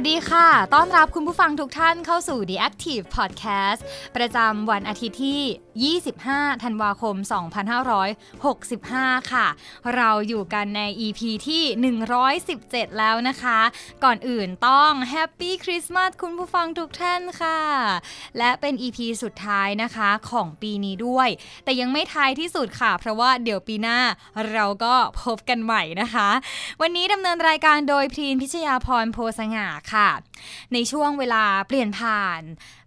วัสดีค่ะ ต้อนรับคุณผู้ฟังทุกท่านเข้าสู่ The Active Podcast ประจำวันอาทิตย์ที่ 25 ธันวาคม 2565 ค่ะ เราอยู่กันใน EP ที่ 117 แล้วนะคะ ก่อนอื่นต้อง Happy Christmas คุณผู้ฟังทุกท่านค่ะ และเป็น EP สุดท้ายนะคะของปีนี้ด้วย แต่ยังไม่ท้ายที่สุดค่ะ เพราะว่าเดี๋ยวปีหน้าเราก็พบกันใหม่นะคะ วันนี้ดำเนินรายการโดยพรีนพิชยาพรโพสง่าค่ะ ในช่วงเวลาเปลี่ยนผ่าน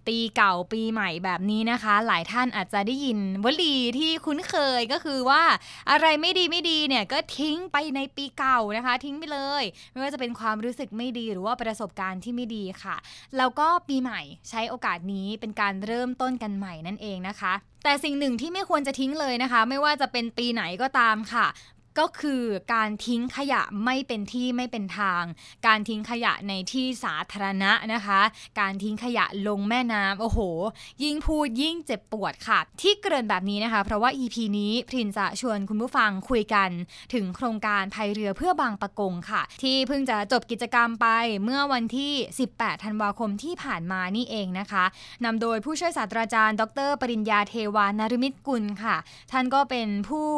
ปีเก่าปีใหม่แบบนี้นะคะ หลายท่านอาจจะได้ยินวลีที่คุ้นเคยก็คือว่าอะไรไม่ดีไม่ดีเนี่ยก็ทิ้งไปในปีเก่านะคะ ทิ้งไปเลย ไม่ว่าจะเป็นความรู้สึกไม่ดีหรือว่าประสบการณ์ที่ไม่ดีค่ะ แล้วก็ปีใหม่ใช้โอกาสนี้เป็นการเริ่มต้นกันใหม่นั่นเองนะคะ แต่สิ่งหนึ่งที่ไม่ควรจะทิ้งเลยนะคะ ไม่ว่าจะเป็นปีไหนก็ตามค่ะ ก็คือการทิ้งขยะไม่เป็นที่ไม่เป็นทาง การทิ้งขยะในที่สาธารณะนะคะ การทิ้งขยะลงแม่น้ำโอ้โห ยิ่งพูดยิ่งเจ็บปวดค่ะ ที่เกริ่นแบบนี้นะคะ เพราะว่า EP นี้พรินจะชวนคุณผู้ฟังคุยกัน ถึงโครงการพายเรือเพื่อบางปะกงค่ะ ที่เพิ่งจะจบกิจกรรมไปเมื่อวันที่ 18 ธันวาคมที่ผ่านมานี่เองนะคะนำโดยผู้ช่วยศาสตราจารย์ ดร ปริญญาเทวานารมิตกุลค่ะ ท่านก็เป็นผู้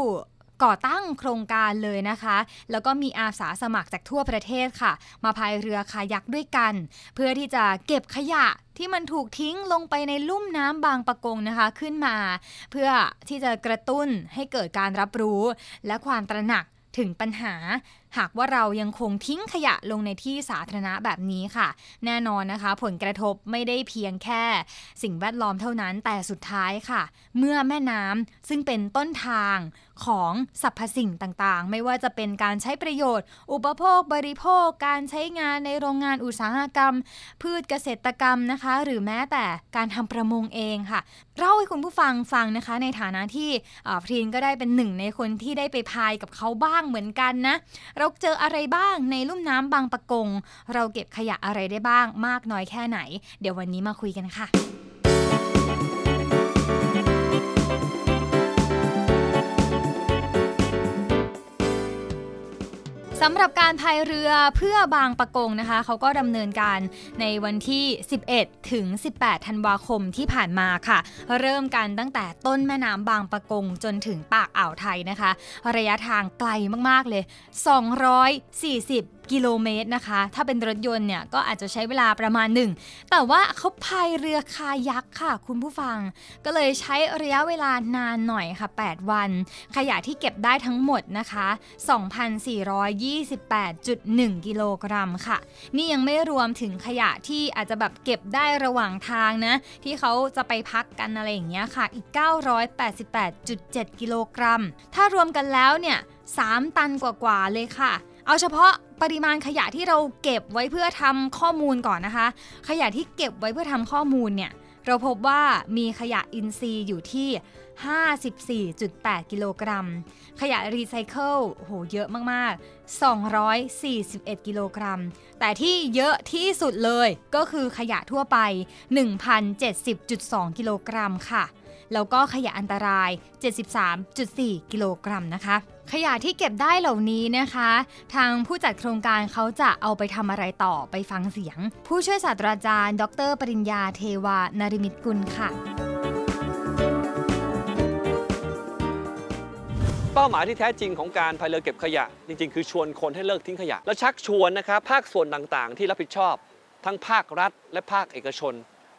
ก่อตั้งโครงการเลยนะคะ แล้วก็มีอาสาสมัครจากทั่วประเทศค่ะ มาพายเรือคายักด้วยกัน เพื่อที่จะเก็บขยะที่มันถูกทิ้งลงไปในลุ่มน้ำบางปะกงนะคะ ขึ้นมา เพื่อที่จะกระตุ้นให้เกิดการรับรู้ และความตระหนักถึงปัญหา หากว่าเรายังคงทิ้งขยะลงในที่สาธารณะแบบนี้ค่ะ แน่นอนนะคะ ผลกระทบไม่ได้เพียงแค่ สิ่งแวดล้อมเท่านั้นแต่สุดท้ายค่ะ เมื่อแม่น้ำซึ่งเป็นต้นทางของสรรพสิ่งต่างๆ ไม่ว่าจะเป็นการใช้ประโยชน์ อุปโภคบริโภค การใช้งานในโรงงานอุตสาหกรรม พืชเกษตรกรรมนะคะ หรือแม้แต่การทำประมงเองค่ะเล่าให้คุณผู้ฟังฟังนะคะ ในฐานะที่พรีนก็ได้เป็นหนึ่งในคนที่ได้ไปพายกับเขาบ้างเหมือนกันนะเราเจออะไรบ้างในลุ่มน้ำบางปะกง เราเก็บขยะอะไรได้บ้างมากน้อยแค่ไหน เดี๋ยววันนี้มาคุยกันค่ะ สำหรับการพายเรือเพื่อบางปะกงนะคะ เขาก็ดำเนินการในวันที่ 11 ถึง 18 ธันวาคมที่ผ่านมาค่ะ เริ่มกันตั้งแต่ต้นแม่น้ำบางปะกงจนถึงปากอ่าวไทยนะคะ ระยะทางไกลมาก ๆ เลย 240กิโลเมตรนะคะ ถ้าเป็นรถยนต์เนี่ยก็อาจจะใช้เวลาประมาณหนึ่ง แต่ว่าเขาพายเรือคายักค่ะ คุณผู้ฟัง ก็เลยใช้ระยะเวลานานหน่อยค่ะ 8 วัน ขยะที่เก็บได้ทั้งหมดนะคะ 2,428.1 กิโลกรัมค่ะ นี่ยังไม่รวมถึงขยะที่อาจจะแบบเก็บได้ระหว่างทางนะ ที่เขาจะไปพักกันอะไรอย่างเงี้ยค่ะ อีก 988.7 กิโลกรัม ถ้ารวมกันแล้วเนี่ย 3 ตันกว่าๆเลยค่ะ เอาเฉพาะปริมาณขยะที่เราเก็บไว้เพื่อทำข้อมูลก่อนนะคะ ขยะที่เก็บไว้เพื่อทำข้อมูลเนี่ยเราพบว่ามีขยะอินทรีย์อยู่ที่ 54.8 กิโลกรัม ขยะรีไซเคิลโหเยอะมาก ๆ 241 กิโลกรัม แต่ที่เยอะที่สุดเลยก็คือขยะทั่วไป 1,070.2 กิโลกรัมค่ะ แล้วก็ขยะอันตราย 73.4 กิโลกรัมนะคะ ขยะที่เก็บได้เหล่านี้นะคะ ทางผู้จัดโครงการเขาจะเอาไปทำอะไรต่อไปฟังเสียง ผู้ช่วยศาสตราจารย์ ดร ปริญญาเทวานริมิตกุลค่ะเป้าหมายที่แท้จริงของการพายเรือเก็บขยะ จริง ๆ คือชวนคนให้เลิกทิ้งขยะ และชักชวนนะครับภาคส่วนต่างๆ ที่รับผิดชอบ ทั้งภาครัฐ และภาคเอกชน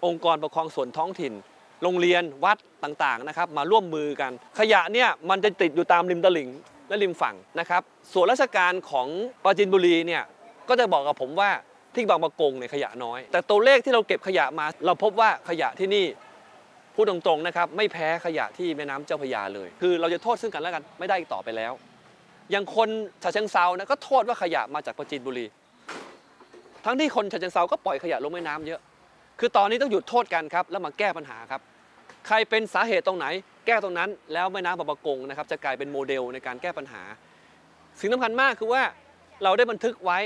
องค์กรปกครองส่วนท้องถิ่น โรงเรียนวัดต่างๆนะครับมาร่วมมือกัน ขยะเนี่ยมันจะติดอยู่ตามริมตลิ่งและริมฝั่งนะครับส่วนราชการของปราจีนบุรีเนี่ยก็จะบอกกับผมว่าที่บางปะกงเนี่ยขยะน้อย แต่ตัวเลขที่เราเก็บขยะมา เราพบว่าขยะที่นี่พูดตรงๆนะครับไม่แพ้ขยะที่แม่น้ำเจ้าพระยาเลย คือเราจะโทษซึ่งกันและกันไม่ได้อีกต่อไปแล้ว อย่างคนฉะเชิงเทรานะก็โทษว่าขยะมาจากปราจีนบุรี ทั้งที่คนฉะเชิงเทราก็ปล่อยขยะลงแม่น้ำเยอะ คือตอนนี้ต้องหยุดโทษกันครับแล้วมาแก้ปัญหาครับ ใครเป็นสาเหตุตรงไหน แก้ตรงนั้น แล้วแม่น้ำบางประกงนะครับจะกลายเป็นโมเดลในการแก้ปัญหา สิ่งสำคัญมากคือว่าเราได้บันทึกไว้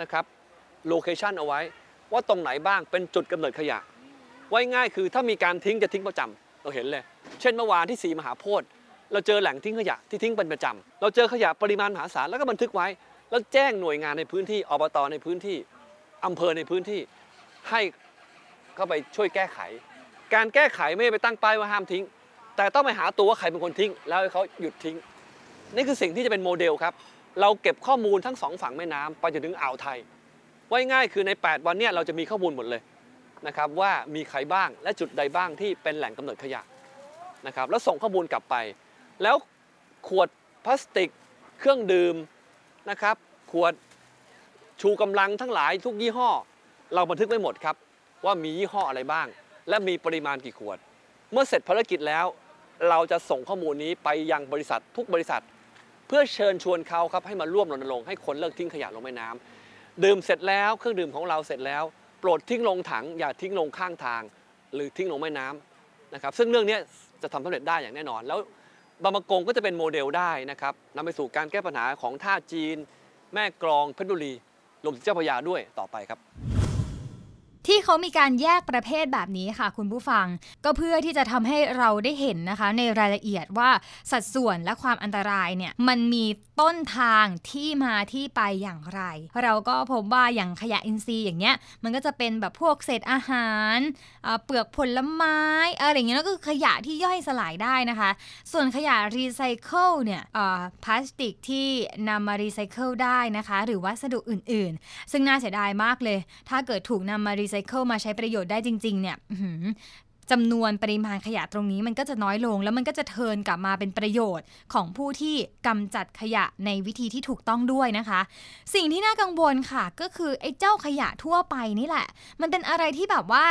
นะครับ location เอาไว้ ว่าตรงไหนบ้างเป็นจุดกำเนิดขยะไว้ง่ายคือถ้ามีการทิ้งจะทิ้งประจำเราเห็นเลย เช่นเมื่อวานที่สีมหาโพธิ์เราเจอแหล่งทิ้งขยะที่ทิ้งเป็นประจำเราเจอขยะปริมาณมหาศาลแล้วก็บันทึกไว้ แล้วแจ้งหน่วยงานในพื้นที่อบตในพื้นที่อำเภอในพื้นที่ให้เข้าไปช่วยแก้ไข การแก้ไขไม่ไปตั้งป้ายว่าห้ามทิ้ง แต่ต้องไปหาตัวว่าใครเป็นคนทิ้ง แล้วให้เขาหยุดทิ้ง นี่คือสิ่งที่จะเป็นโมเดลครับ เราเก็บข้อมูลทั้งสองฝั่งแม่น้ำไปจนถึงอ่าวไทยไว้ง่ายคือใน 8 วันเนี้เราจะมีข้อมูลหมดเลยนะครับว่ามีใครบ้างและจุดใดบ้างที่เป็นแหล่งกำเนิดขยะนะครับแล้วส่งข้อมูลกลับไป แล้วขวดพลาสติก เครื่องดื่มนะครับขวดชูกำลังทั้งหลายทุกยี่ห้อ เราบันทึกไว้หมดครับว่ามียี่ห้ออะไรบ้าง และมีปริมาณกี่ขวด เมื่อเสร็จภารกิจแล้ว เราจะส่งข้อมูลนี้ไปยังบริษัททุกบริษัท เพื่อเชิญชวนเขาครับให้มาร่วมรณรงค์ให้คนเลิกทิ้งขยะลงแม่น้ำดื่มเสร็จแล้วเครื่องดื่มของเราเสร็จแล้ว โปรดทิ้งลงถังอย่าทิ้งลงข้างทาง หรือทิ้งลงแม่น้ำนะครับซึ่งเรื่องนี้จะทำสำเร็จได้อย่างแน่นอน แล้วบางประกงก็จะเป็นโมเดลได้นะครับนำไปสู่การแก้ปัญหาของท่าจีน แม่กลองเพชรบุรีรวมถึงเจ้าพยาด้วยต่อไปครับ ที่เขามีการแยกประเภทแบบนี้ค่ะ คุณผู้ฟัง ก็เพื่อที่จะทำให้เราได้เห็นนะคะ ในรายละเอียดว่าสัดส่วนและความอันตรายเนี่ยมันมีต้นทางที่มาที่ไปอย่างไร เราก็พบว่าอย่างขยะอินทรีย์อย่างเงี้ยมันก็จะเป็นแบบพวกเศษอาหารเปลือกผลไม้อะไรอย่างเงี้ยแล้วก็ขยะที่ย่อยสลายได้นะคะ ส่วนขยะรีไซเคิลเนี่ยพลาสติกที่นำมารีไซเคิลได้นะคะ หรือวัสดุอื่นๆ ซึ่งน่าเสียดายมากเลย ถ้าเกิดถูกนำมารีไซเคิลมาใช้ประโยชน์ได้จริง ๆ เนี่ยจำนวนปริมาณขยะตรงนี้มันก็จะน้อยลง แล้วมันก็จะ turn กลับมาเป็นประโยชน์ของผู้ที่กำจัดขยะในวิธีที่ถูกต้องด้วยนะคะ สิ่งที่น่ากังวลค่ะ ก็คือไอ้เจ้าขยะทั่วไปนี่แหละ มันเป็นอะไรที่แบบว่า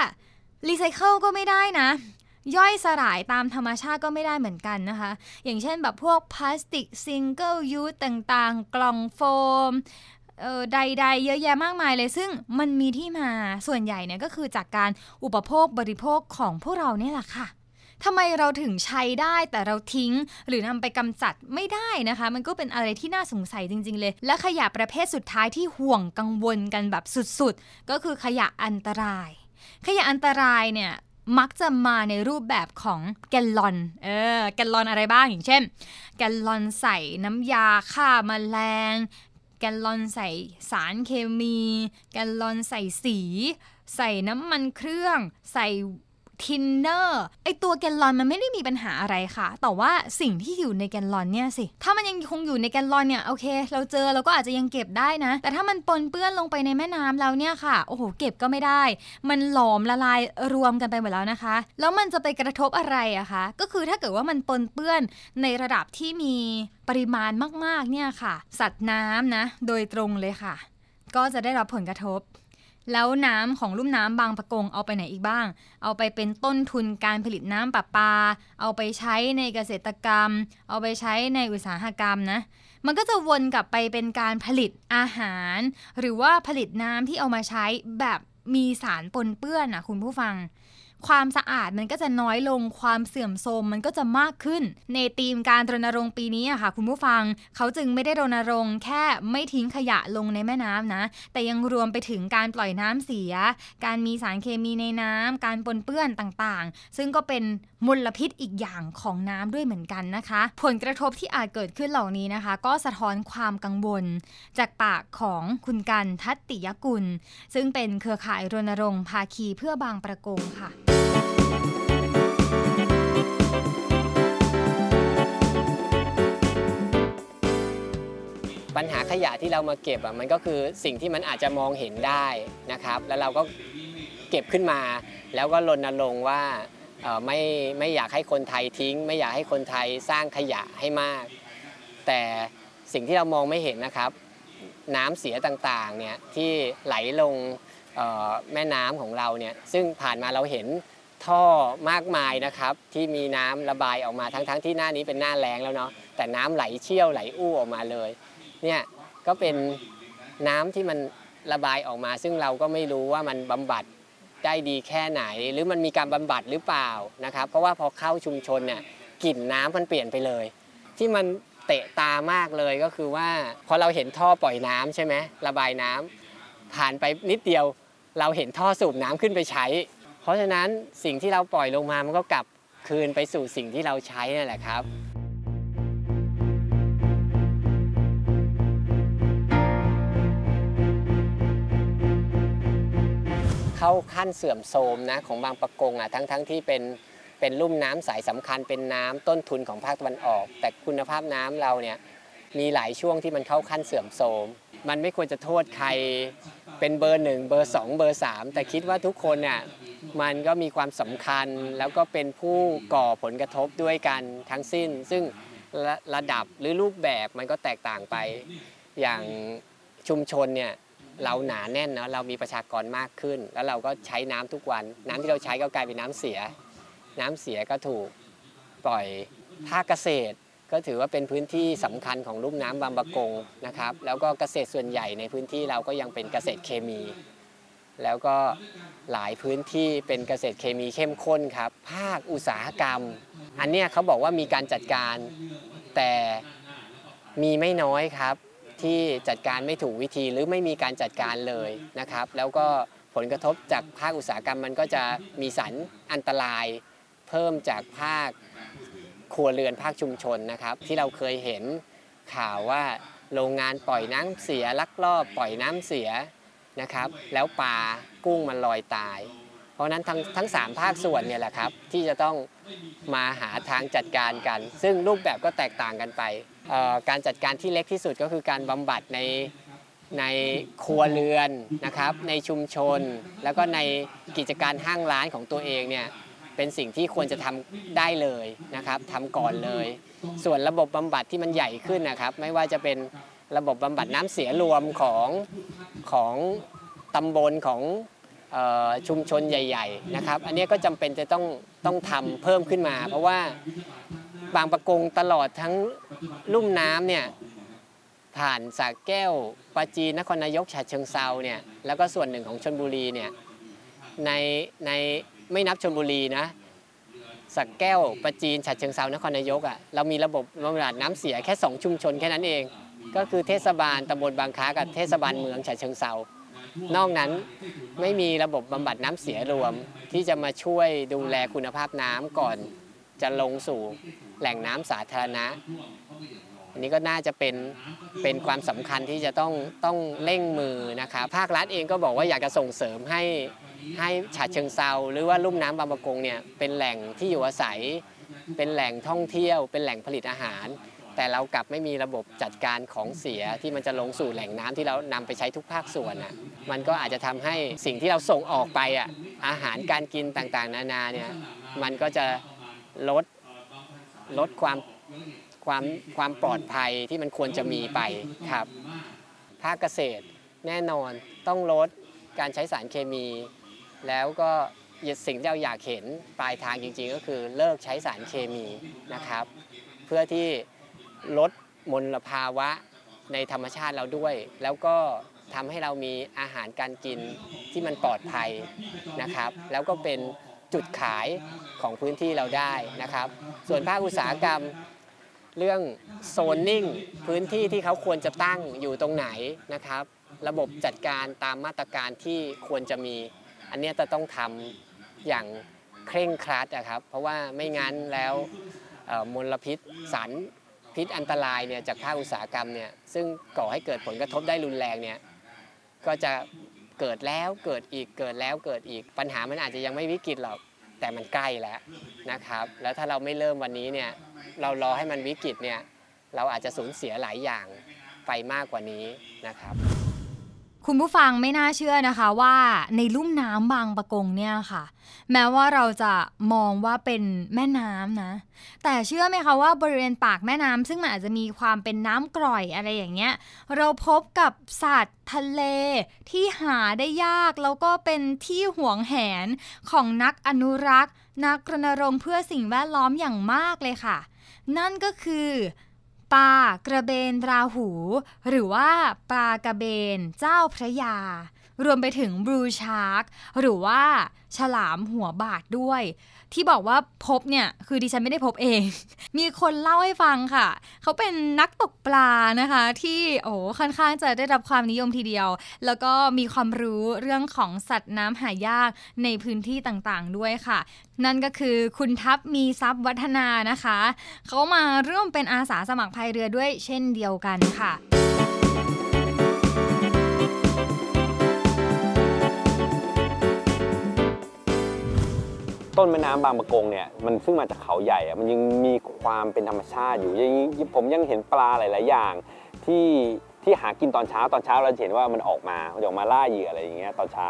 รีไซเคิลก็ไม่ได้นะ ย่อยสลายตามธรรมชาติก็ไม่ได้เหมือนกันนะคะ อย่างเช่นแบบพวกพลาสติก single-use่างๆ กล่องโฟม เออใดๆ เยอะแยะมากมายเลย ซึ่งมันมีที่มาส่วนใหญ่เนี่ยก็คือจากการอุปโภคบริโภคของพวกเราเนี่ยแหละค่ะทำไมเราถึงใช้ได้แต่เราทิ้ง หรือนำไปกำจัดไม่ได้นะคะ มันก็เป็นอะไรที่น่าสงสัยจริง ๆ เลย และขยะประเภทสุดท้ายที่ห่วงกังวลกันแบบสุดๆ ก็คือขยะอันตราย ขยะอันตรายเนี่ยมักจะมาในรูปแบบของแกลลอน เออ แกลลอนอะไรบ้างอย่างเช่น แกลลอนใส่น้ำยาฆ่าแมลง แกลลอนใส่สารเคมี แกลลอนใส่สี ใส่น้ำมันเครื่อง ใส่ ทินเนอร์ไอตัวแกลลอนมันไม่ได้มีปัญหาอะไรค่ะ แต่ว่าสิ่งที่อยู่ในแกลลอนเนี่ยสิ ถ้ามันยังคงอยู่ในแกลลอนเนี่ยโอเค เราเจอเราก็อาจจะยังเก็บได้นะ แต่ถ้ามันปนเปื้อนลงไปในแม่น้ำแล้วเนี่ยค่ะ โอ้โห เก็บก็ไม่ได้ มันหลอมละลายรวมกันไปหมดแล้วนะคะ แล้วมันจะไปกระทบอะไรอะคะ ก็คือถ้าเกิดว่ามันปนเปื้อนในระดับที่มีปริมาณมากๆเนี่ยค่ะ สัตว์น้ำนะ โดยตรงเลยค่ะ ก็จะได้รับผลกระทบ แล้วน้ำของลุ่มน้ำบางปะกงเอาไปไหนอีกบ้าง เอาไปเป็นต้นทุนการผลิตน้ำประปา เอาไปใช้ในเกษตรกรรม เอาไปใช้ในอุตสาหกรรมนะ มันก็จะวนกลับไปเป็นการผลิตอาหาร หรือว่าผลิตน้ำที่เอามาใช้แบบมีสารปนเปื้อนนะคุณผู้ฟัง ความสะอาดมันก็จะน้อยลงความเสื่อมโทรมมันก็จะมากขึ้น ในธีมการรณรงค์ปีนี้อะค่ะ คุณผู้ฟังเขาจึงไม่ได้รณรงค์แค่ไม่ทิ้งขยะลงในแม่น้ำนะ แต่ยังรวมไปถึงการปล่อยน้ำเสีย การมีสารเคมีในน้ำการปนเปื้อนต่างๆ ซึ่งก็เป็นมลพิษอีกอย่างของน้ำด้วยเหมือนกันนะคะ ผลกระทบที่อาจเกิดขึ้นเหล่านี้นะคะ ก็สะท้อนความกังวล จากปากของคุณกันทัตติยกุล ซึ่งเป็นเครือข่ายรณรงค์ภาคีเพื่อบางประกงค่ะ ปัญหาขยะที่เรามาเก็บอะมันก็คือสิ่งที่มันอาจจะมองเห็นได้นะครับ แล้วเราก็เก็บขึ้นมา แล้วก็รณรงค์ว่าไม่ไม่อยากให้คนไทยทิ้ง ไม่อยากให้คนไทยสร้างขยะให้มาก แต่สิ่งที่เรามองไม่เห็นนะครับ น้ำเสียต่างๆเนี่ยที่ไหลลงแม่น้ำของเราเนี่ยซึ่งผ่านมาเราเห็นท่อมากมายนะครับที่มีน้ำระบายออกมาทั้งๆที่หน้านี้เป็นหน้าแล้งแล้วเนาะแต่น้ำไหลเชี่ยวไหลอู้ออกมาเลย เนี่ยก็เป็นน้ำที่มันระบายออกมา ซึ่งเราก็ไม่รู้ว่ามันบำบัดได้ดีแค่ไหน หรือมันมีการบำบัดหรือเปล่านะครับเพราะว่าพอเข้าชุมชนเนี่ยกลิ่นน้ำมันเปลี่ยนไปเลย ที่มันเตะตามากเลยก็คือว่าพอเราเห็นท่อปล่อยน้ำใช่ไหมระบายน้ำผ่านไปนิดเดียวเราเห็นท่อสูบน้ำขึ้นไปใช้ เพราะฉะนั้นสิ่งที่เราปล่อยลงมามันก็กลับคืนไปสู่สิ่งที่เราใช้นั่นแหละครับ เข้าขั้นเสื่อมโทรมนะของบางประกงอะทั้งทั้งที่เป็นเป็นลุ่มน้ำสายสำคัญเป็นน้ำต้นทุนของภาคตะวันออก แต่คุณภาพน้ำเราเนี่ยมีหลายช่วงที่มันเข้าขั้นเสื่อมโทรมมันไม่ควรจะโทษใครเป็นเบอร์หนึ่งเบอร์สองเบอร์สามแต่คิดว่าทุกคนเนี่ยมันก็มีความสำคัญแล้วก็เป็นผู้ก่อผลกระทบด้วยกันทั้งสิ้น ซึ่งระระดับหรือรูปแบบมันก็แตกต่างไปอย่างชุมชนเนี่ย เราหนาแน่นเนาะเรามีประชากรมากขึ้น แล้วเราก็ใช้น้ำทุกวัน น้ำที่เราใช้ก็กลายเป็นน้ำเสีย น้ำเสียก็ถูกปล่อยภาคเกษตร ก็ถือว่าเป็นพื้นที่สำคัญของลุ่มน้ำบางปะกงนะครับ แล้วก็เกษตรส่วนใหญ่ในพื้นที่เราก็ยังเป็นเกษตรเคมี แล้วก็หลายพื้นที่เป็นเกษตรเคมีเข้มข้นครับ ภาคอุตสาหกรรม อันเนี้ยเขาบอกว่ามีการจัดการแต่มีไม่น้อยครับ ที่จัดการไม่ถูกวิธีหรือไม่มีการจัดการเลยนะครับ แล้วก็ผลกระทบจากภาคอุตสาหกรรมมันก็จะมีสารอันตรายเพิ่มจากภาคครัวเรือนภาคชุมชนนะครับ ที่เราเคยเห็นข่าวว่าโรงงานปล่อยน้ำเสียลักลอบปล่อยน้ำเสียนะครับ แล้วปลากุ้งมันลอยตาย เพราะนั้นทั้งทั้งสามภาคส่วนเนี่ยแหละครับที่จะต้อง มาหาทางจัดการกัน ซึ่งรูปแบบก็แตกต่างกันไป การจัดการที่เล็กที่สุดก็คือการบำบัดในในครัวเรือนนะครับ ในชุมชน แล้วก็ในกิจการห้างร้านของตัวเองเนี่ยเป็นสิ่งที่ควรจะทำได้เลยนะครับทำก่อนเลย ส่วนระบบบำบัดที่มันใหญ่ขึ้นนะครับ ไม่ว่าจะเป็นระบบบำบัดน้ำเสียรวมของของตำบลของ ชุมชนใหญ่ ๆ นะครับ อันนี้ก็จำเป็นจะต้องต้องทำเพิ่มขึ้นมา เพราะว่าบางประกงตลอดทั้งลุ่มน้ำเนี่ยผ่านสระแก้วปราจีนนครนายกฉะเชิงเซาเนี่ยแล้วก็ส่วนหนึ่งของชนบุรีเนี่ยในในไม่นับชนบุรีนะสระแก้วปราจีนฉะเชิงเซานครนายกอะ่ะเรามีระบบบำบัดน้ำเสียแค่ 2 ชุมชนแค่นั้นเอง ก็คือเทศบาลตำบลบางค้ากับเทศบาลเมืองฉะเชิงเซา นอกนั้นไม่มีระบบบำบัดน้ำเสียรวม ที่จะมาช่วยดูแลคุณภาพน้ำก่อนจะลงสู่แหล่งน้ำสาธารณะ อันนี้ก็น่าจะเป็นเป็นความสำคัญที่จะต้องต้องเร่งมือนะครับภาครัฐเองก็บอกว่าอยากจะส่งเสริมให้ให้ฉะเชิงเซาหรือว่าลุ่มน้ำบางประกงเนี่ยเป็นแหล่งที่อยู่อาศัย เป็นแหล่งท่องเที่ยว เป็นแหล่งผลิตอาหาร แต่เรากลับไม่มีระบบจัดการของเสียที่มันจะลงสู่แหล่งน้ำที่เรานำไปใช้ทุกภาคส่วนอะมันก็อาจจะทำให้สิ่งที่เราส่งออกไปอะอาหารการกินต่างๆ นานาเนี่ยมันก็จะลดลดความความความปลอดภัยที่มันควรจะมีไปครับ ภาคเกษตรแน่นอนต้องลดการใช้สารเคมี แล้วก็สิ่งที่เราอยากเห็นปลายทางจริงๆ ก็คือเลิกใช้สารเคมีนะครับ เพื่อที่ ลดมลภาวะในธรรมชาติเราด้วย แล้วก็ทำให้เรามีอาหารการกินที่มันปลอดภัยนะครับ แล้วก็เป็นจุดขายของพื้นที่เราได้นะครับ ส่วนภาคอุตสาหกรรมเรื่องโซนนิ่งพื้นที่ที่เขาควรจะตั้งอยู่ตรงไหนนะครับ ระบบจัดการตามมาตรการที่ควรจะมี อันนี้จะต้องทำอย่างเคร่งครัดนะครับ เพราะว่าไม่งั้นแล้วมลพิษสาร พิษอันตรายเนี่ยจากภาคอุตสาหกรรมเนี่ยซึ่งก่อให้เกิดผลกระทบได้รุนแรงเนี่ยก็จะเกิดแล้วเกิดอีกเกิดแล้วเกิดอีกปัญหามันอาจจะยังไม่วิกฤตหรอกแต่มันใกล้แล้วนะครับ แล้วถ้าเราไม่เริ่มวันนี้เนี่ยเรารอให้มันวิกฤตเนี่ยเราอาจจะสูญเสียหลายอย่างไปมากกว่านี้นะครับ คุณผู้ฟังไม่น่าเชื่อนะคะว่าในลุ่มน้ำบางปะกงเนี่ยค่ะ แม้ว่าเราจะมองว่าเป็นแม่น้ำนะ แต่เชื่อไหมคะว่าบริเวณปากแม่น้ำซึ่งมันอาจจะมีความเป็นน้ำกร่อยอะไรอย่างเงี้ย เราพบกับสัตว์ทะเลที่หาได้ยาก แล้วก็เป็นที่ห่วงแหนของนักอนุรักษ์ นักรณรงค์เพื่อสิ่งแวดล้อมอย่างมากเลยค่ะ นั่นก็คือ ปลากระเบนราหู หรือว่าปลากระเบนเจ้าพระยา รวมไปถึงบลูชาร์กหรือว่าฉลามหัวบาดด้วย ที่บอกว่าพบเนี่ยคือดิฉันไม่ได้พบเอง มีคนเล่าให้ฟังค่ะ เขาเป็นนักตกปลานะคะ ที่โอ้ค่อนข้างจะได้รับความนิยมทีเดียว แล้วก็มีความรู้เรื่องของสัตว์น้ำหายากในพื้นที่ต่างๆด้วยค่ะ นั่นก็คือคุณทัพมีทรัพย์วัฒนานะคะ เขามาร่วมเป็นอาสาสมัครพายเรือด้วยเช่นเดียวกันค่ะ ต้นแม่น้ำบางปะกงเนี่ยมันซึ่งมาจากเขาใหญ่อะมันยังมีความเป็นธรรมชาติอยู่ยังผมยังเห็นปลาหลาย ๆ อย่างที่ที่หากินตอนเช้าตอนเช้าเราเห็นว่ามันออกมามันจะออกมาล่าเหยื่ออะไรอย่างเงี้ยตอนเช้า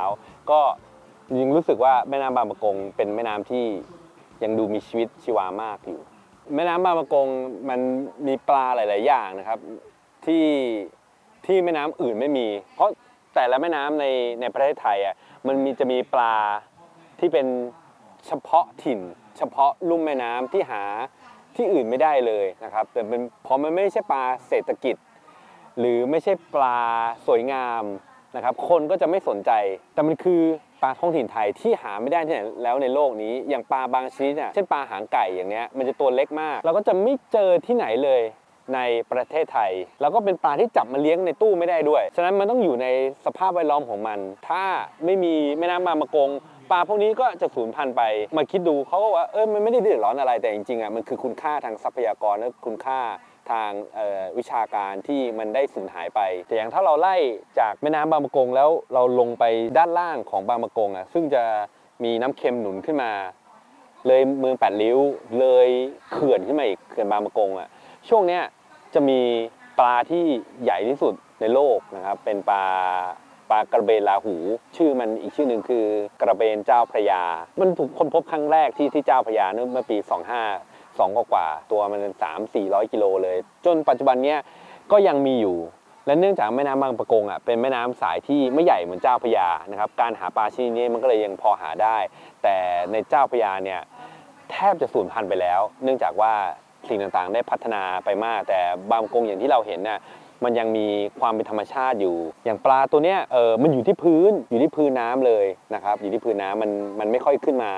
ก็ยังรู้สึกว่าแม่น้ำบางปะกง เป็นแม่น้ำที่ยังดูมีชีวิตชีวามากอยู่ แม่น้ำบางปะกงมันมีปลาหลาย ๆ อย่างนะครับที่ที่แม่น้ำอื่นไม่มี เพราะแต่ละแม่น้ำในในประเทศไทยอะมันมีจะมีปลาที่เป็น เฉพาะถิ่น เฉพาะลุ่มแม่น้ำที่หาที่อื่นไม่ได้เลยนะครับแต่เป็นเพราะมันไม่ใช่ปลาเศรษฐกิจ หรือไม่ใช่ปลาสวยงามนะครับคนก็จะไม่สนใจ แต่มันคือปลาท้องถิ่นไทยที่หาไม่ได้ที่ไหนแล้วในโลกนี้ อย่างปลาบางชนิดเนี่ยเช่นปลาหางไก่อย่างเนี้ยมันจะตัวเล็กมาก เราก็จะไม่เจอที่ไหนเลยในประเทศไทย แล้วก็เป็นปลาที่จับมาเลี้ยงในตู้ไม่ได้ด้วย ฉะนั้นมันต้องอยู่ในสภาพแวดล้อมของมัน ถ้าไม่มีแม่น้ำบางมะกง ปลาพวกนี้ก็จะสูญพันธุ์ไป มาคิดดูเขาก็ว่าเออมันไม่ได้เดือดร้อนอะไรแต่จริงๆอะมันคือคุณค่าทางทรัพยากรและคุณค่าทางวิชาการที่มันได้สูญหายไป แต่อย่างถ้าเราไล่จากแม่น้ำบางมะกงแล้วเราลงไปด้านล่างของบางมะกงอะซึ่งจะมีน้ำเค็มหนุนขึ้นมา เลยเมืองแปดริ้วเลยเขื่อนขึ้นมาอีกเขื่อนบางมะกงอะช่วงเนี้ยจะมีปลาที่ใหญ่ที่สุดในโลกนะครับเป็นปลา ปลากระเบนลาหู ชื่อมันอีกชื่อหนึ่งคือกระเบนเจ้าพระยา มันถูกค้นพบครั้งแรกที่ที่เจ้าพระยาเมื่อปี 25 2กว่ากว่าตัวมัน3 400 กิโลเลย จนปัจจุบันเนี้ยก็ยังมีอยู่ และเนื่องจากแม่น้ำบางปะกงอะเป็นแม่น้ำสายที่ไม่ใหญ่เหมือนเจ้าพระยานะครับการหาปลาชนิดนี้มันก็เลยยังพอหาได้ แต่ในเจ้าพระยาเนี่ยแทบจะสูญพันธุ์ไปแล้ว เนื่องจากว่าสิ่งต่างๆ ได้พัฒนาไปมาก แต่บางปะกงอย่างที่เราเห็นน่ะ มันยังมีความเป็นธรรมชาติอยู่ อย่างปลาตัวเนี้ยเออมันอยู่ที่พื้นอยู่ที่พื้นน้ำเลยนะครับอยู่ที่พื้นน้ำมันมันไม่ค่อยขึ้นมา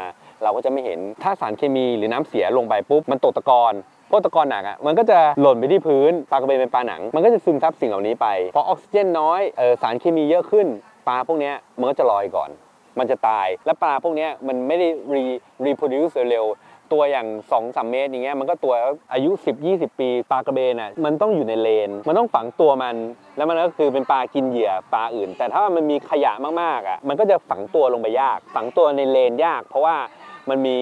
เราก็จะไม่เห็นถ้าสารเคมีหรือน้ำเสียลงไปปุ๊บมันตกตะกอนพวกตะกอนหนักอะมันก็จะหล่นไปที่พื้นปลากระเบนเป็นปลาหนัง มันก็จะซึมซับสิ่งเหล่านี้ไปพอออกซิเจนน้อยเออสารเคมีเยอะขึ้นปลาพวกเนี้ยมันก็จะลอยก่อน มันจะตาย และปลาพวกเนี้ยมันไม่ได้รี reproduce เร็ว ตัวอย่าง2อสเมตรอย่างเงี้ยมันก็ตัวอายุ 10-20 ปีปลากระเบนอะมันต้องอยู่ในเลน มันต้องฝังตัวมัน แล้วมันก็คือเป็นปลากินเหยื่อปลาอื่น แต่ถ้ามันมีขยะมากๆอะมันก็จะฝังตัวลงไปยาก ฝังตัวในเลนยาก เพราะว่ามันมี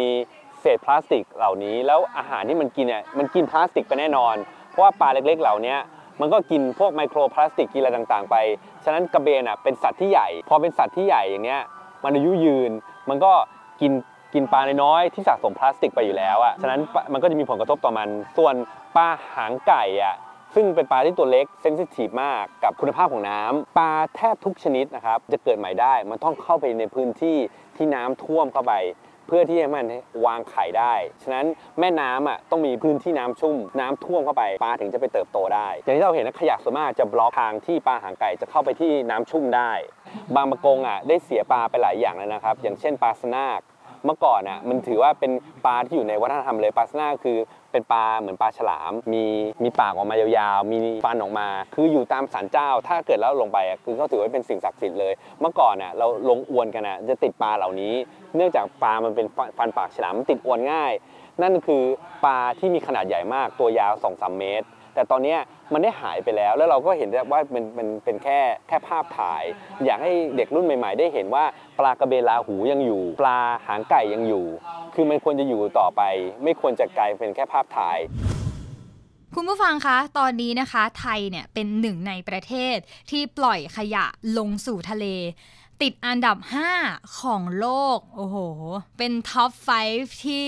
เศษพลาสติกเหล่านี้ แล้วอาหารที่มันกินเนี่ยมันกินพลาสติกไปแน่นอน เพราะว่าปลาเล็กๆ เหล่านี้มันก็กินพวกไมโครพลาสติกกินอะไรต่างๆ ไป ฉะนั้นกระเบนอะเป็นสัตว์ที่ใหญ่ พอเป็นสัตว์ที่ใหญ่อย่างเนี้ยมันอายุยืน มันก็กิน กินปลาน้อยๆที่สะสมพลาสติกไปอยู่แล้วอะฉะนั้นปะมันก็จะมีผลกระทบต่อมัน ส่วนปลาหางไก่อะซึ่งเป็นปลาที่ตัวเล็ก sensitive มากกับคุณภาพของน้ำปลาแทบทุกชนิดนะครับจะเกิดใหม่ได้ มันต้องเข้าไปในพื้นที่ที่น้ำท่วมเข้าไป เพื่อที่ให้มันวางไข่ได้ ฉะนั้นแม่น้ำอะต้องมีพื้นที่น้ำชุ่ม น้ำท่วมเข้าไปปลาถึงจะไปเติบโตได้ อย่างที่เราเห็นนะขยะส่วนมากจะบล็อกทางที่ปลาหางไก่จะเข้าไปที่น้ำชุ่มได้ บางมะกงอะได้เสียปลาไปหลายอย่างแล้วนะครับ อย่างเช่นปลาสนาก เมื่อก่อนอะมันถือว่าเป็นปลาที่อยู่ในวัฒนธรรมเลยปลาสนาคือเป็นปลาเหมือนปลาฉลาม มีมีปากออกมายาวๆ มีฟันออกมา คืออยู่ตามศาลเจ้า ถ้าเกิดแล้วลงไปอะคือเขาถือว่าเป็นสิ่งศักดิ์สิทธิ์เลย เมื่อก่อนอะเราลงอวนกันอะจะติดปลาเหล่านี้ เนื่องจากปลามันเป็นฟันปากฉลามติดอวนง่าย นั่นคือปลาที่มีขนาดใหญ่มากตัวยาว2-3เมตร แต่ตอนนี้มันได้หายไปแล้ว แล้วเราก็เห็นว่ามันมันเป็นแค่แค่ภาพถ่าย อยากให้เด็กรุ่นใหม่ ๆ ได้เห็นว่าปลากระเบนลาหูยังอยู่ ปลาหางไก่ยังอยู่ คือมันควรจะอยู่ต่อไป ไม่ควรจะกลายเป็นแค่ภาพถ่ายคุณผู้ฟังคะ ตอนนี้นะคะ ไทยเนี่ยเป็นหนึ่งในประเทศที่ปล่อยขยะลงสู่ทะเล ติดอันดับ 5 ของโลก โอ้โห เป็นท็อป 5 ที่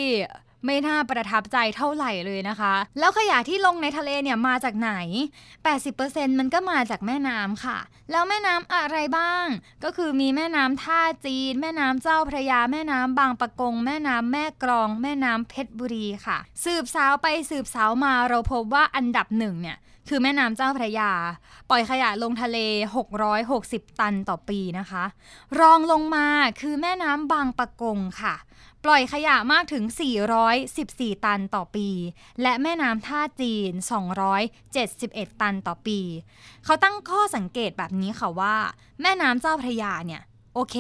ไม่น่าประทับใจเท่าไหร่เลยนะคะ แล้วขยะที่ลงในทะเลเนี่ยมาจากไหน 80%มันก็มาจากแม่น้ำค่ะ แล้วแม่น้ำอะไรบ้าง ก็คือมีแม่น้ำท่าจีน แม่น้ำเจ้าพระยา แม่น้ำบางปะกง แม่น้ำแม่กรอง แม่น้ำเพชรบุรีค่ะ สืบสาวไปสืบสาวมาเราพบว่าอันดับหนึ่งเนี่ยคือแม่น้ำเจ้าพระยา ปล่อยขยะลงทะเล 660 ตันต่อปีนะคะ รองลงมาคือแม่น้ำบางปะกงค่ะ ล่อยขยะมากถึง 414 ตันต่อปี และแม่น้ำท่าจีน 271 ตันต่อปี เขาตั้งข้อสังเกตแบบนี้ค่ะว่า แม่น้ำเจ้าพระยาเนี่ย โอเค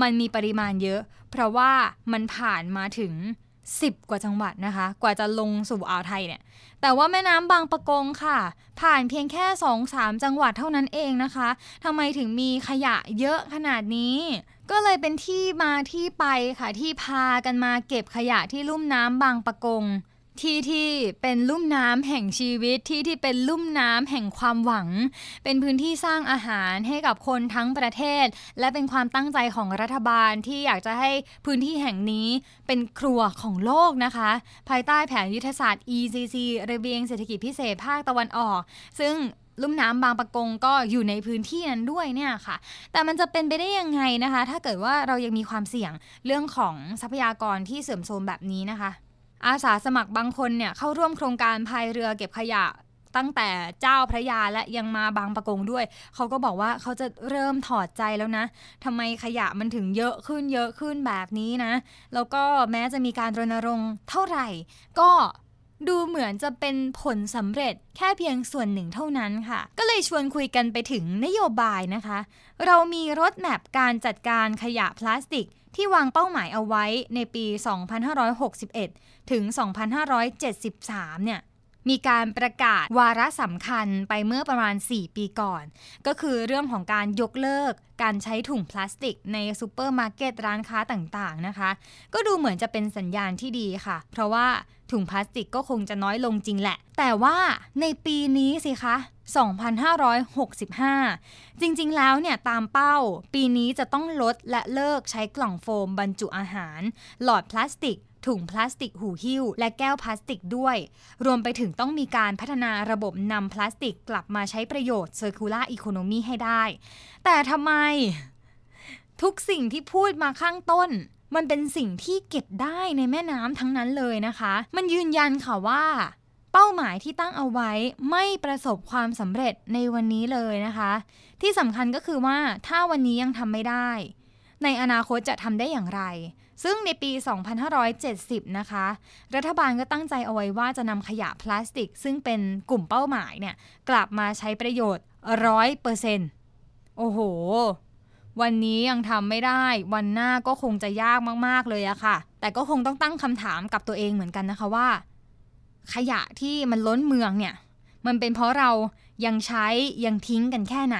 มันมีปริมาณเยอะ เพราะว่ามันผ่านมาถึง 10 กว่าจังหวัดนะคะ กว่าจะลงสู่อ่าวไทยเนี่ย แต่ว่าแม่น้ำบางปะกงค่ะ ผ่านเพียงแค่ 2-3 จังหวัดเท่านั้นเองนะคะทำไมถึงมีขยะเยอะขนาดนี้ ก็เลยเป็นที่มาที่ไปค่ะที่พากันมาเก็บขยะที่ลุ่มน้ำบางปะกง ที่ที่เป็นลุ่มน้ำแห่งชีวิตที่ที่เป็นลุ่มน้ำแห่งความหวัง เป็นพื้นที่สร้างอาหารให้กับคนทั้งประเทศ และเป็นความตั้งใจของรัฐบาลที่อยากจะให้พื้นที่แห่งนี้เป็นครัวของโลกนะคะ ภายใต้แผนยุทธศาสตร์ ECC ระเบียงเศรษฐกิจพิเศษภาคตะวันออก ซึ่ง ลุ่มน้ำบางปะกงก็อยู่ในพื้นที่นั้นด้วยเนี่ยค่ะ แต่มันจะเป็นไปได้ยังไงนะคะ ถ้าเกิดว่าเรายังมีความเสี่ยงเรื่องของทรัพยากรที่เสื่อมโทรมแบบนี้นะคะ อาสาสมัครบางคนเนี่ยเข้าร่วมโครงการพายเรือเก็บขยะตั้งแต่เจ้าพระยาและยังมาบางปะกงด้วย เขาก็บอกว่าเขาจะเริ่มถอดใจแล้วนะทำไมขยะมันถึงเยอะขึ้นเยอะขึ้นแบบนี้นะ แล้วก็แม้จะมีการรณรงค์เท่าไหร่ ก็ ดูเหมือนจะเป็นผลสำเร็จแค่เพียงส่วนหนึ่งเท่านั้นค่ะ ก็เลยชวนคุยกันไปถึงนโยบายนะคะ เรามีรถแมพการจัดการขยะพลาสติก ที่วางเป้าหมายเอาไว้ในปี 2561 ถึง 2573 เนี่ย มีการประกาศวาระสำคัญไปเมื่อประมาณ 4 ปีก่อน ก็คือเรื่องของการยกเลิกการใช้ถุงพลาสติกในซูเปอร์มาร์เก็ตร้านค้าต่างๆนะคะ ก็ดูเหมือนจะเป็นสัญญาณที่ดีค่ะ เพราะว่าถุงพลาสติกก็คงจะน้อยลงจริงแหละ แต่ว่าในปีนี้สิคะ 2565 จริงๆ แล้วเนี่ยตามเป้า ปีนี้จะต้องลดและเลิกใช้กล่องโฟมบรรจุอาหาร หลอดพลาสติก ถุงพลาสติกหูหิ้ว และแก้วพลาสติกด้วย รวมไปถึงต้องมีการพัฒนาระบบนำพลาสติกกลับมาใช้ประโยชน์ Circular Economy ให้ได้ แต่ทำไม ทุกสิ่งที่พูดมาข้างต้นมันเป็นสิ่งที่เก็บได้ในแม่น้ำทั้งนั้นเลยนะคะ มันยืนยันค่ะว่า เป้าหมายที่ตั้งเอาไว้ไม่ประสบความสำเร็จในวันนี้เลยนะคะ ที่สำคัญก็คือว่าถ้าวันนี้ยังทำไม่ได้ ในอนาคตจะทำได้อย่างไร ซึ่งในปี 2570 นะคะ รัฐบาลก็ตั้งใจเอาไว้ว่าจะนำขยะพลาสติก ซึ่งเป็นกลุ่มเป้าหมายเนี่ยกลับมาใช้ประโยชน์100%โอ้โห วันนี้ยังทำไม่ได้ วันหน้าก็คงจะยากมากๆเลยอะค่ะ แต่ก็คงต้องตั้งคำถามกับตัวเองเหมือนกันนะคะว่า ขยะที่มันล้นเมืองเนี่ย มันเป็นเพราะเรายังใช้ยังทิ้งกันแค่ไหน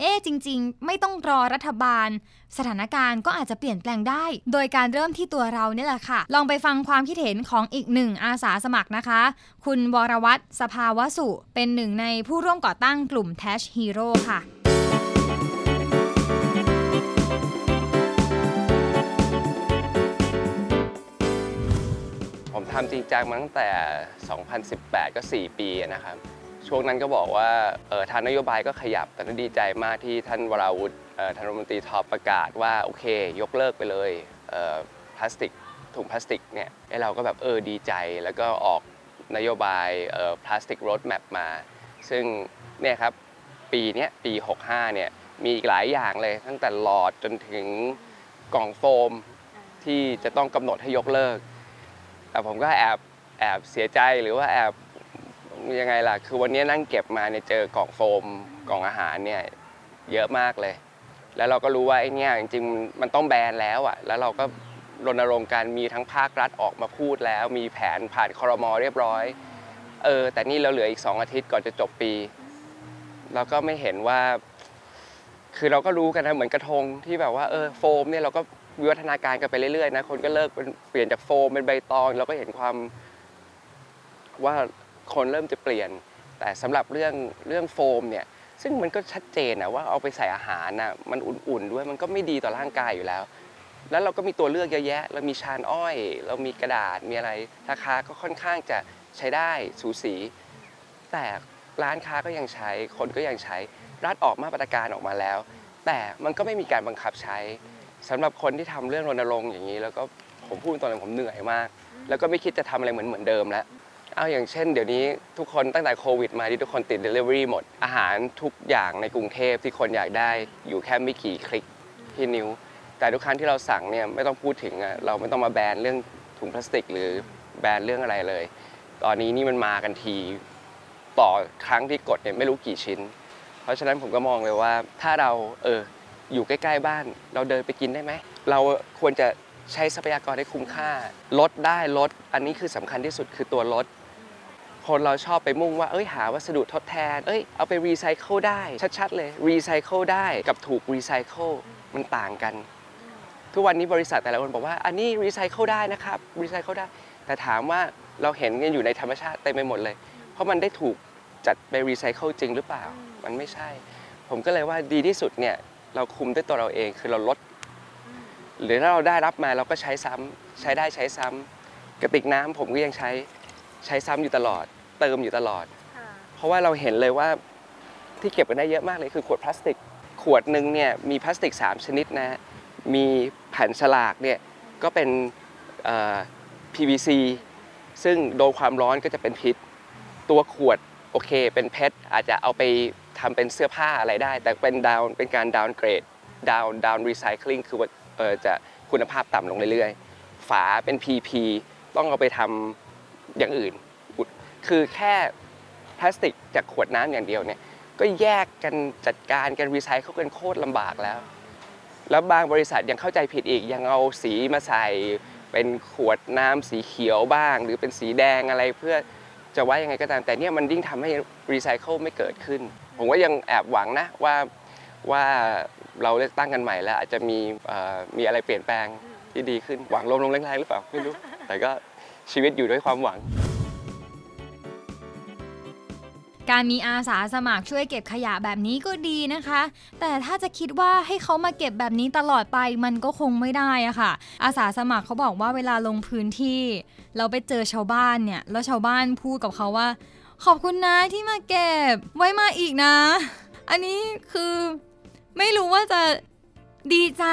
เอ๊จริง ๆ ไม่ต้องรอรัฐบาล สถานการณ์ก็อาจจะเปลี่ยนแปลงได้ โดยการเริ่มที่ตัวเราเนี่ยแหละค่ะ ลองไปฟังความคิดเห็นของอีกหนึ่งอาสาสมัครนะคะ คุณวรวัตรสภาวสุ เป็นหนึ่งในผู้ร่วมก่อตั้งกลุ่ม Tash Hero ค่ะผมทำจริงจังมาตั้งแต่ 2018 ก็ 4 ปีนะครับ ช่วงนั้นก็บอกว่าทางนโยบายก็ขยับแต่ก็ดีใจมากที่ท่านวราวุฒิท่านรัฐมนตรีท็อปประกาศว่าโอเค ยกเลิกไปเลยพลาสติกถุงพลาสติกเนี่ยเราก็แบบเออดีใจแล้วก็ออกนโยบาย plastic roadmap มา ซึ่งเนี่ยครับปีนี้ปี 65 เนี่ยมีหลายอย่างเลยตั้งแต่หลอดจนถึงกล่องโฟมที่จะต้องกำหนดให้ยกเลิก แต่ผมก็แอบแอบเสียใจหรือว่าแอบ ยังไงล่ะ คือวันนี้นั่งเก็บมาเนี่ยเจอกล่องโฟมกล่องอาหารเนี่ยเยอะมากเลย แล้วเราก็รู้ว่าไอ้เนี่ยจริงๆมันต้องแบนแล้วอะ แล้วเราก็รณรงค์การมีทั้งภาครัฐออกมาพูดแล้ว มีแผนผ่านคอรมอเรียบร้อย เออ แต่นี่เราเหลืออีก 2 อาทิตย์ก่อนจะจบปี เราก็ไม่เห็นว่า คือเราก็รู้กันนะเหมือนกระทงที่แบบว่าเออโฟมเนี่ยเราก็วิวัฒนาการกันไปเรื่อยๆนะคนก็เลิกเป็นเปลี่ยนจากโฟมเป็นใบตอง เราก็เห็นความว่า คนเริ่มจะเปลี่ยน แต่สำหรับเรื่องเรื่องโฟมเนี่ยซึ่งมันก็ชัดเจนนะว่าเอาไปใส่อาหารนะมันอุ่นๆด้วยมันก็ไม่ดีต่อร่างกายอยู่แล้ว แล้วเราก็มีตัวเลือกเยอะแยะ เรามีชานอ้อย เรามีกระดาษมีอะไร ราคาก็ค่อนข้างจะใช้ได้สูสี แต่ร้านค้าก็ยังใช้คนก็ยังใช้รัฐออกมาตรการออกมาแล้ว แต่มันก็ไม่มีการบังคับใช้สำหรับคนที่ทำเรื่องรณรงค์อย่างนี้ แล้วก็ผมพูดตรงๆผมเหนื่อยมาก แล้วก็ไม่คิดจะทำอะไรเหมือนเหมือนเดิมแล้ว เอาอย่างเช่นเดี๋ยวนี้ทุกคนตั้งแต่โควิดมาที่ทุกคนติด Delivery หมด อาหารทุกอย่างในกรุงเทพที่คนอยากได้อยู่แค่ไม่กี่คลิกที่นิ้ว แต่ทุกครั้งที่เราสั่งเนี่ยไม่ต้องพูดถึงอะเราไม่ต้องมาแบนเรื่องถุงพลาสติก หรือแบนเรื่องอะไรเลย ตอนนี้นี่มันมากันทีต่อครั้งที่กดเนี่ยไม่รู้กี่ชิ้น เพราะฉะนั้นผมก็มองเลยว่าถ้าเราเอออยู่ใกล้ ๆ บ้าน เราเดินไปกินได้ไหม เราควรจะใช้ทรัพยากรให้คุ้มค่า ลดได้ลด อันนี้คือสำคัญที่สุดคือตัวลด คนเราชอบไปมุ่งว่าเอ้ยหาวัสดุทดแทน เอ้ยเอาไปรีไซเคิลได้ ชัดๆ เลยรีไซเคิลได้กับถูกรีไซเคิลมันต่างกัน ทุกวันนี้บริษัทแต่ละคนบอกว่าอันนี้รีไซเคิลได้นะครับรีไซเคิลได้ แต่ถามว่าเราเห็นกันอยู่ในธรรมชาติเต็มไปหมดเลย เพราะมันได้ถูกจัดไปรีไซเคิลจริงหรือเปล่า มันไม่ใช่ ผมก็เลยว่าดีที่สุดเนี่ยเราคุมด้วยตัวเราเองคือเราลด หรือถ้าเราได้รับมาเราก็ใช้ซ้ำใช้ได้ใช้ซ้ำกระติกน้ำผมก็ยังใช้ใช้ซ้ำอยู่ตลอด เติมอยู่ตลอด เพราะว่าเราเห็นเลยว่าที่เก็บกันได้เยอะมากเลยคือขวดพลาสติก ขวดหนึ่งเนี่ยมีพลาสติก 3 ชนิดนะฮะมีแผ่นฉลากเนี่ยก็เป็นเอ่อ PVC ซึ่งโดนความร้อนก็จะเป็นพิษ ตัวขวดโอเคเป็น PET อาจจะเอาไปทำเป็นเสื้อผ้าอะไรได้ แต่เป็น down เป็นการ downgrade down downrecycle คือว่าเออจะคุณภาพต่ำลงเรื่อยๆ ฝาเป็น PP ต้องเอาไปทำอย่างอื่น คือแค่พลาสติกจากขวดน้ำอย่างเดียวเนี่ย ก็แยกกันจัดการกันรีไซเคิลกันโคตรลำบากแล้ว แล้วบางบริษัทยังเข้าใจผิดอีกยังเอาสีมาใส่ เป็นขวดน้ำสีเขียวบ้าง หรือเป็นสีแดงอะไรเพื่อจะไว้ยังไงก็ตาม แต่เนี่ยมันยิ่งทำให้รีไซเคิลไม่เกิดขึ้น ผมว่ายังแอบหวังนะว่าว่าเราเลือกตั้งกันใหม่แล้ว อาจจะมีเอ่อมีอะไรเปลี่ยนแปลงที่ดีขึ้นหวังลมลงแรงๆหรือเปล่าไม่รู้ แต่ก็ชีวิตอยู่ด้วยความหวัง การมีอาสาสมัครช่วยเก็บขยะแบบนี้ก็ดีนะคะ แต่ถ้าจะคิดว่าให้เขามาเก็บแบบนี้ตลอดไปมันก็คงไม่ได้อะค่ะ อาสาสมัครเขาบอกว่าเวลาลงพื้นที่ เราไปเจอชาวบ้านเนี่ย แล้วชาวบ้านพูดกับเขาว่า ขอบคุณนะที่มาเก็บไว้มาอีกนะ อันนี้คือไม่รู้ว่าจะ ดีใจ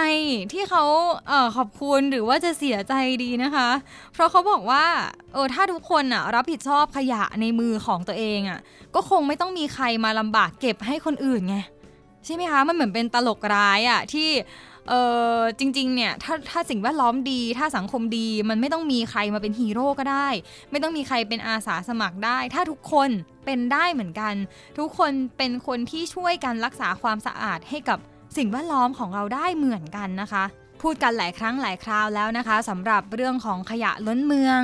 ที่เขาเออขอบคุณหรือว่าจะเสียใจดีนะคะ เพราะเขาบอกว่าเออถ้าทุกคนอะรับผิดชอบขยะในมือของตัวเองอะก็คงไม่ต้องมีใครมาลำบากเก็บให้คนอื่นไงใช่ไหมคะมันเหมือนเป็นตลกร้ายอะที่เออจริงๆเนี่ยถ้าถ้าสิ่งแวดล้อมดี ถ้าสังคมดี มันไม่ต้องมีใครมาเป็นฮีโร่ก็ได้ ไม่ต้องมีใครเป็นอาสาสมัครได้ ถ้าทุกคนเป็นได้เหมือนกัน ทุกคนเป็นคนที่ช่วยกันรักษาความสะอาดให้กับ สิ่งแวดล้อมของเราได้เหมือนกันนะคะ พูดกันหลายครั้งหลายคราวแล้วนะคะสำหรับเรื่องของขยะล้นเมือง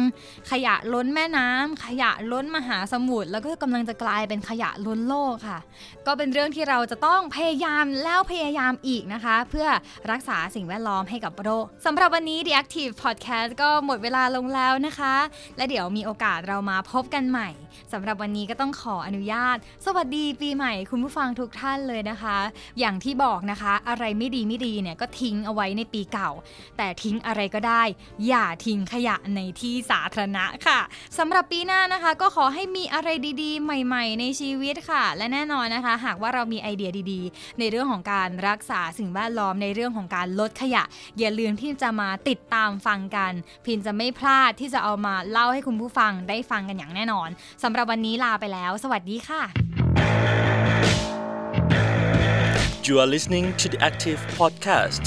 ขยะล้นแม่น้ำขยะล้นมหาสมุทรแล้วก็กำลังจะกลายเป็นขยะล้นโลกค่ะ ก็เป็นเรื่องที่เราจะต้องพยายามแล้วพยายามอีกนะคะ เพื่อรักษาสิ่งแวดล้อมให้กับโลกสำหรับวันนี้ The Active Podcast ก็หมดเวลาลงแล้วนะคะ และเดี๋ยวมีโอกาสเรามาพบกันใหม่สำหรับวันนี้ก็ต้องขออนุญาต สวัสดีปีใหม่คุณผู้ฟังทุกท่านเลยนะคะ อย่างที่บอกนะคะ อะไรไม่ดีไม่ดีเนี่ยก็ทิ้งเอาไว้ในปีเก่า แต่ทิ้งอะไรก็ได้ อย่าทิ้งขยะในที่สาธารณะค่ะสำหรับปีหน้านะคะ ก็ขอให้มีอะไรดีๆ ใหม่ ๆ ในชีวิตค่ะ และแน่นอนนะคะ หากว่าเรามีไอเดียดีๆ ในเรื่องของการรักษาสิ่งแวดล้อมในเรื่องของการลดขยะ อย่าลืมที่จะมาติดตามฟังกัน พินจะไม่พลาดที่จะเอามาเล่าให้คุณผู้ฟังได้ฟังกันอย่างแน่นอนสำหรับวันนี้ลาไปแล้ว สวัสดีค่ะ You are listening to the Active Podcast.